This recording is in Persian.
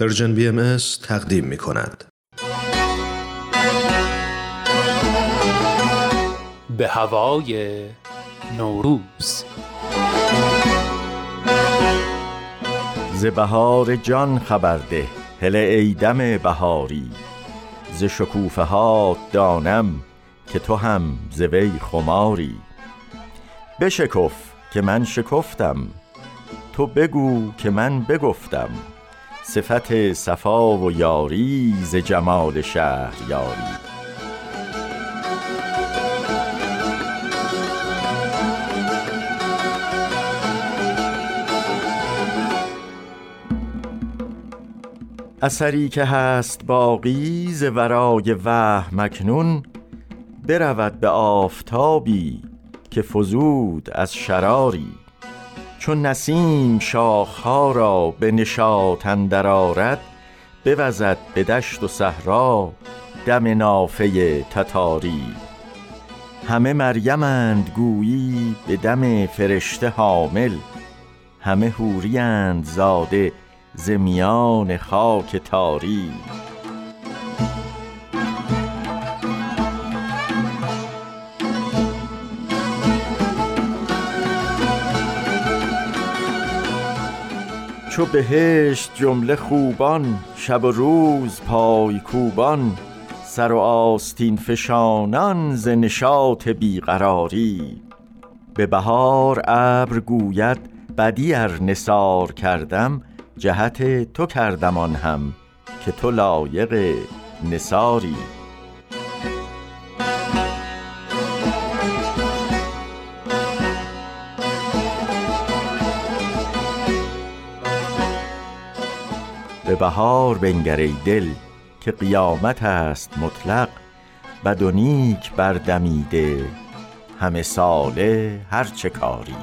Persian BM تقدیم می کند. به هوای نوروز. ز بهار جان خبر ده هله ای دم بهاری. ز شکوفه هات دانم که تو هم ز وی خماری. بشکف که من شکفتم تو بگو که من بگفتم. صفت صفا و یاری ز جمال شهریاری اثری که هست باقی ز ورای وهم اکنون برود به آفتابی که فزود از شراری. چون نسیم شاخها را به نشاط اندر آرد بوزد به دشت و صحرا دم نافه تتاری. همه مریمند گویی به دم فرشته حامل همه حوریند زاده ز میان خاک تاری. چو بهشت جمله خوبان شب و روز پای کوبان سر و آستین فشانان ز نشاط بی قراری به بهار ابر گوید بدی ار نثار کردم جهت تو کردم آن هم که تو لایق نثاری. به بهار بنگر دل که قیامت است مطلق بد و نیک بردمیده همه ساله هر چه کاری.